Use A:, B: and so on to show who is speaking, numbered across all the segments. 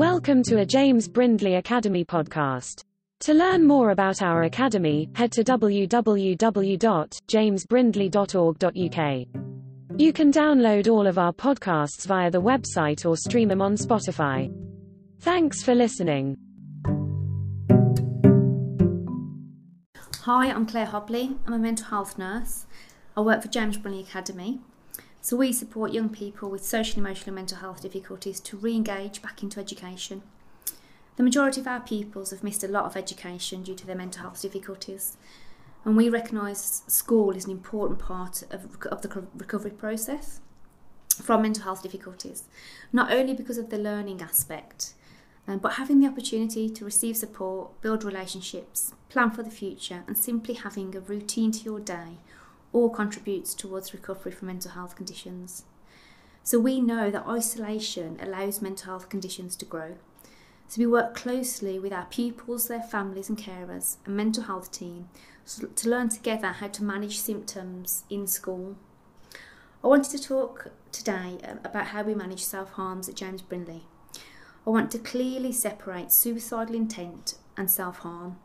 A: Welcome to a James Brindley Academy podcast. To learn more about our academy, head to www.jamesbrindley.org.uk. You can download all of our podcasts via the website or stream them on Spotify. Thanks for listening.
B: Hi, I'm Claire Hobley. I'm a mental health nurse. I work for James Brindley Academy. So we support young people with social, emotional and mental health difficulties to re-engage back into education. The majority of our pupils have missed a lot of education due to their mental health difficulties and we recognise school is an important part of, of the recovery process from mental health difficulties, not only because of the learning aspect, um, but having the opportunity to receive support, build relationships, plan for the future, and simply having a routine to your day all contributes towards recovery from mental health conditions. So we know that isolation allows mental health conditions to grow. So we work closely with our pupils, their families and carers, and mental health team to learn together how to manage symptoms in school. I wanted to talk today um, about how we manage self-harms at James Brindley. I want to clearly separate suicidal intent and self-harm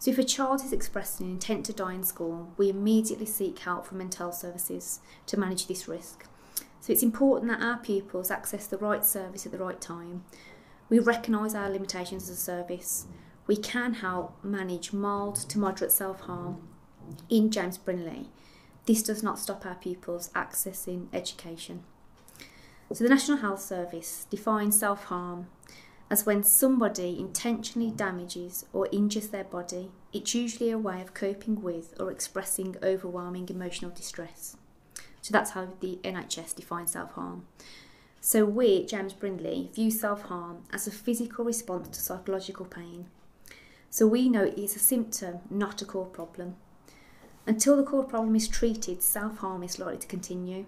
B: so if a child is expressing an intent to die in school, we immediately seek help from mental services to manage this risk. So it's important that our pupils access the right service at the right time. We recognise our limitations as a service. We can help manage mild to moderate self-harm in James Brindley. This does not stop our pupils accessing education. So the National Health Service defines self-harm as when somebody intentionally damages or injures their body, it's usually a way of coping with or expressing overwhelming emotional distress. So that's how the NHS defines self harm. So we, James Brindley, view self harm as a physical response to psychological pain. So we know it is a symptom, not a core problem. Until the core problem is treated, self harm is likely to continue.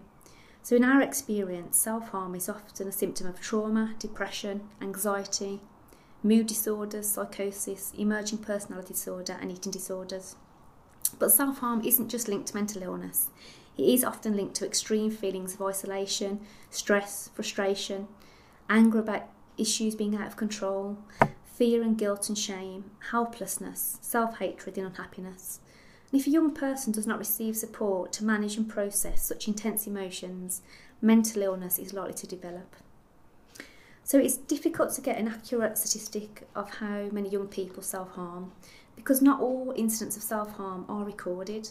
B: So, in our experience, self harm is often a symptom of trauma, depression, anxiety, mood disorders, psychosis, emerging personality disorder, and eating disorders. But self harm isn't just linked to mental illness, it is often linked to extreme feelings of isolation, stress, frustration, anger about issues being out of control, fear and guilt and shame, helplessness, self hatred, and unhappiness. And if a young person does not receive support to manage and process such intense emotions, mental illness is likely to develop. So it's difficult to get an accurate statistic of how many young people self harm because not all incidents of self harm are recorded.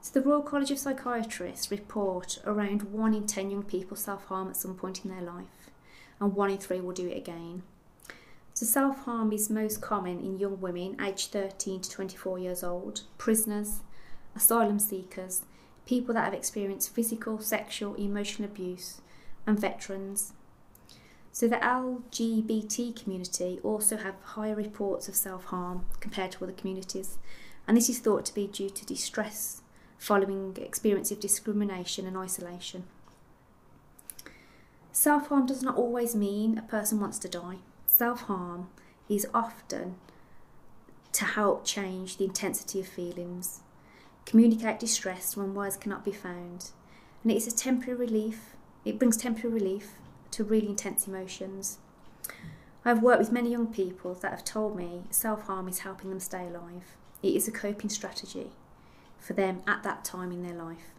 B: So the Royal College of Psychiatrists report around 1 in 10 young people self harm at some point in their life, and 1 in 3 will do it again. So self harm is most common in young women aged 13 to 24 years old, prisoners, asylum seekers, people that have experienced physical, sexual, emotional abuse, and veterans. So the LGBT community also have higher reports of self-harm compared to other communities, and this is thought to be due to distress following experience of discrimination and isolation. Self-harm does not always mean a person wants to die self harm is often to help change the intensity of feelings, communicate distress when words cannot be found, and it is a temporary relief. It brings temporary relief to really intense emotions. I've worked with many young people that have told me self harm is helping them stay alive. It is a coping strategy for them at that time in their life.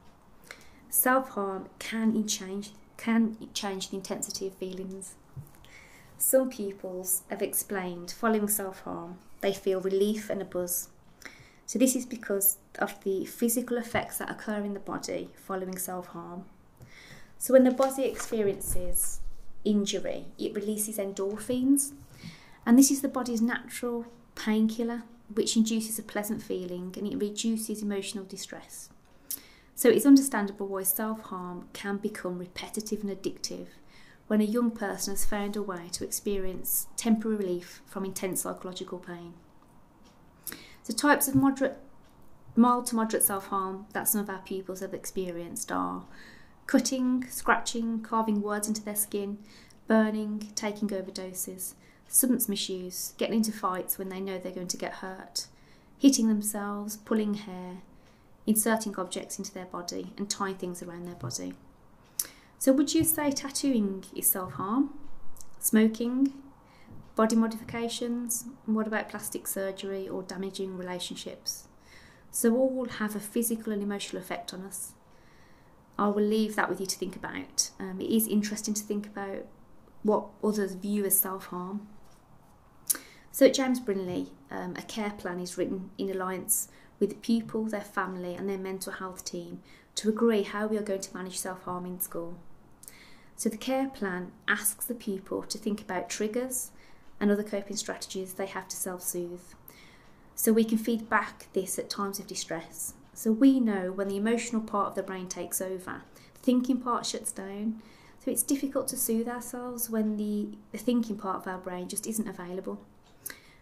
B: Self harm can change can change the intensity of feelings. Some pupils have explained following self harm, they feel relief and a buzz. So, this is because of the physical effects that occur in the body following self harm. So, when the body experiences injury, it releases endorphins, and this is the body's natural painkiller, which induces a pleasant feeling and it reduces emotional distress. So, it's understandable why self harm can become repetitive and addictive when a young person has found a way to experience temporary relief from intense psychological pain. So, types of moderate, mild to moderate self harm that some of our pupils have experienced are cutting, scratching, carving words into their skin, burning, taking overdoses, substance misuse, getting into fights when they know they're going to get hurt, hitting themselves, pulling hair, inserting objects into their body, and tying things around their body. So, would you say tattooing is self harm? Smoking? Body modifications? What about plastic surgery or damaging relationships? So, all will have a physical and emotional effect on us. I will leave that with you to think about. Um, it is interesting to think about what others view as self harm. So, at James Brindley, um, a care plan is written in alliance with the pupil, their family, and their mental health team to agree how we are going to manage self harm in school. So, the care plan asks the pupil to think about triggers and other coping strategies they have to self soothe. So, we can feed back this at times of distress. So, we know when the emotional part of the brain takes over, the thinking part shuts down. So, it's difficult to soothe ourselves when the, the thinking part of our brain just isn't available.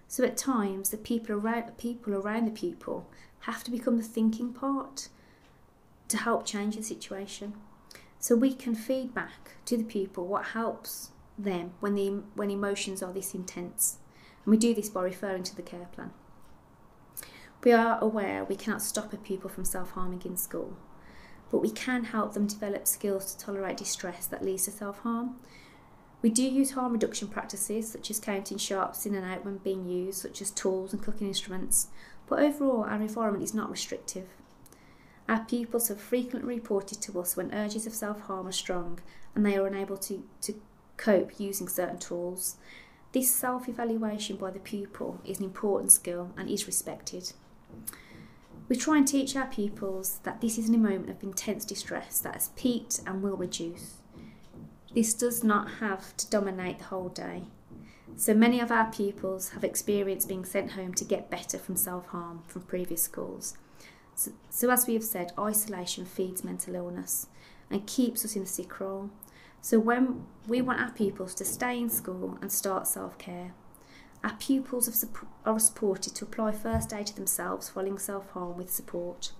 B: So at times, the people around, people around the pupil have to become the thinking part to help change the situation. So we can feed back to the pupil what helps them when the when emotions are this intense, and we do this by referring to the care plan. We are aware we cannot stop a pupil from self harming in school, but we can help them develop skills to tolerate distress that leads to self harm we do use harm reduction practices such as counting sharps in and out when being used, such as tools and cooking instruments, but overall our environment is not restrictive. Our pupils have frequently reported to us when urges of self harm are strong and they are unable to, to cope using certain tools. This self evaluation by the pupil is an important skill and is respected. We try and teach our pupils that this is a moment of intense distress that has peaked and will reduce. This does not have to dominate the whole day. So many of our pupils have experienced being sent home to get better from self harm from previous schools. So, so, as we have said, isolation feeds mental illness and keeps us in the sick role. So, when we want our pupils to stay in school and start self care, our pupils are supported to apply first aid to themselves following self harm with support.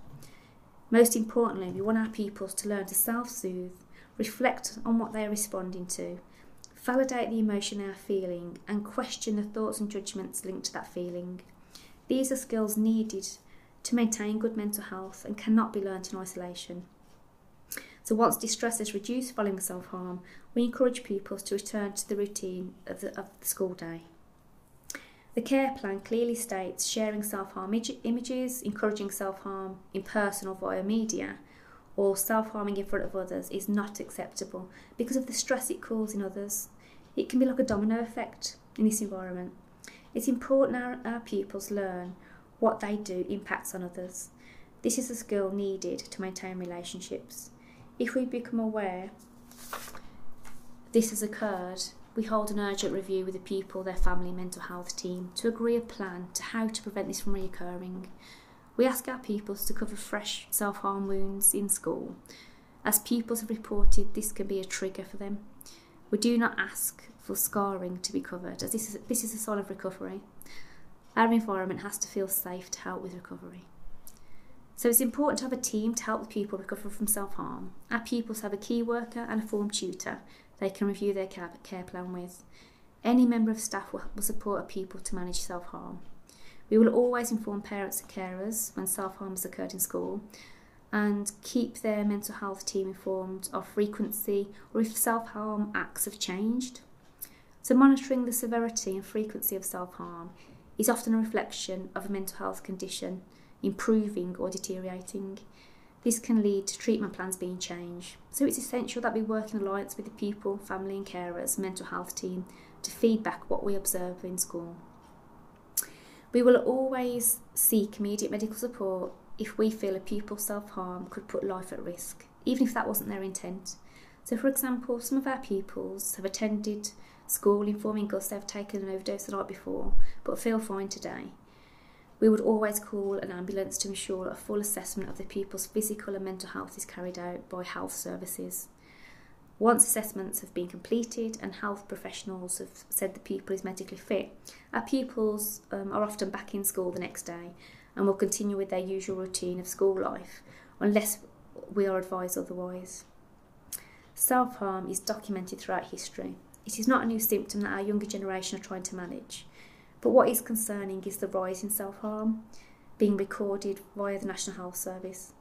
B: Most importantly, we want our pupils to learn to self soothe reflect on what they are responding to, validate the emotion they are feeling, and question the thoughts and judgments linked to that feeling. These are skills needed to maintain good mental health and cannot be learnt in isolation. So, once distress is reduced following self harm, we encourage pupils to return to the routine of the, of the school day. The care plan clearly states sharing self harm images, encouraging self harm in person or via media, or self harming in front of others is not acceptable because of the stress it causes in others. It can be like a domino effect in this environment. It's important our, our pupils learn what they do impacts on others. This is a skill needed to maintain relationships. If we become aware this has occurred, we hold an urgent review with the pupil, their family, mental health team to agree a plan to how to prevent this from reoccurring. We ask our pupils to cover fresh self harm wounds in school. As pupils have reported, this can be a trigger for them. We do not ask for scarring to be covered, as this is, this is a sign of recovery. Our environment has to feel safe to help with recovery. So it's important to have a team to help the pupil recover from self harm. Our pupils have a key worker and a form tutor they can review their care plan with. Any member of staff will, will support a pupil to manage self harm. We will always inform parents and carers when self harm has occurred in school and keep their mental health team informed of frequency or if self harm acts have changed. So, monitoring the severity and frequency of self harm is often a reflection of a mental health condition improving or deteriorating. This can lead to treatment plans being changed. So, it's essential that we work in alliance with the pupil, family, and carers, mental health team to feedback what we observe in school. We will always seek immediate medical support if we feel a pupil's self harm could put life at risk, even if that wasn't their intent. So, for example, some of our pupils have attended school informing us they've taken an overdose the night before but feel fine today. We would always call an ambulance to ensure a full assessment of the pupil's physical and mental health is carried out by health services. Once assessments have been completed and health professionals have said the pupil is medically fit, our pupils um, are often back in school the next day and will continue with their usual routine of school life unless we are advised otherwise. Self harm is documented throughout history. It is not a new symptom that our younger generation are trying to manage, but what is concerning is the rise in self harm being recorded via the National Health Service.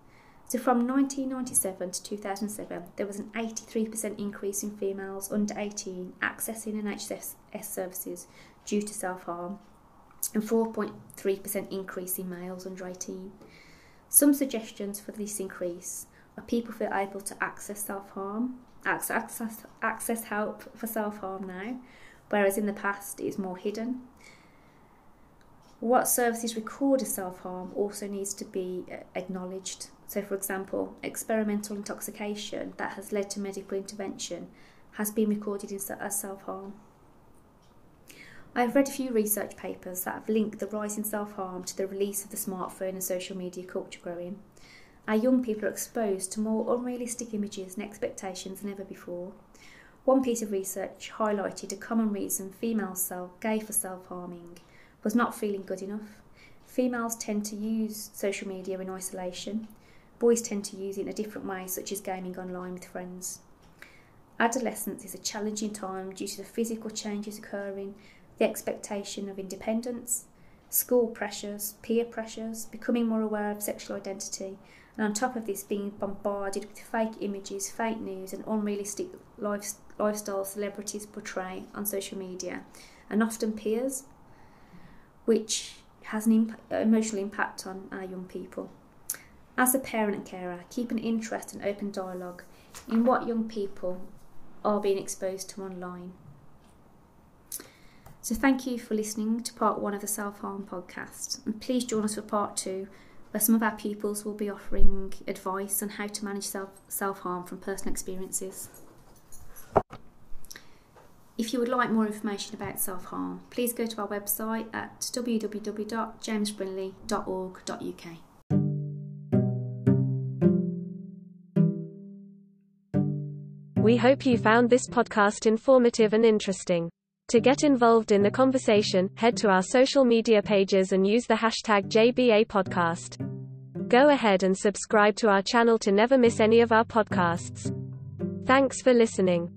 B: So from 1997 to 2007, there was an 83% increase in females under 18 accessing NHS services due to self harm, and 4.3% increase in males under 18. Some suggestions for this increase are people feel able to access self harm, access, access help for self harm now, whereas in the past it is more hidden. What services record as self harm also needs to be uh, acknowledged. So, for example, experimental intoxication that has led to medical intervention has been recorded as self harm. I have read a few research papers that have linked the rise in self harm to the release of the smartphone and social media culture growing. Our young people are exposed to more unrealistic images and expectations than ever before. One piece of research highlighted a common reason females self, gay for self harming was not feeling good enough. Females tend to use social media in isolation. Boys tend to use it in a different way, such as gaming online with friends. Adolescence is a challenging time due to the physical changes occurring the expectation of independence, school pressures, peer pressures, becoming more aware of sexual identity, and on top of this, being bombarded with fake images, fake news, and unrealistic life, lifestyle celebrities portray on social media, and often peers, which has an imp- uh, emotional impact on our young people. As a parent and carer, keep an interest and open dialogue in what young people are being exposed to online. So, thank you for listening to part one of the Self Harm podcast. And please join us for part two, where some of our pupils will be offering advice on how to manage self self-harm from personal experiences. If you would like more information about self harm, please go to our website at www.jamesbrindley.org.uk.
A: We hope you found this podcast informative and interesting. To get involved in the conversation, head to our social media pages and use the hashtag JBA Podcast. Go ahead and subscribe to our channel to never miss any of our podcasts. Thanks for listening.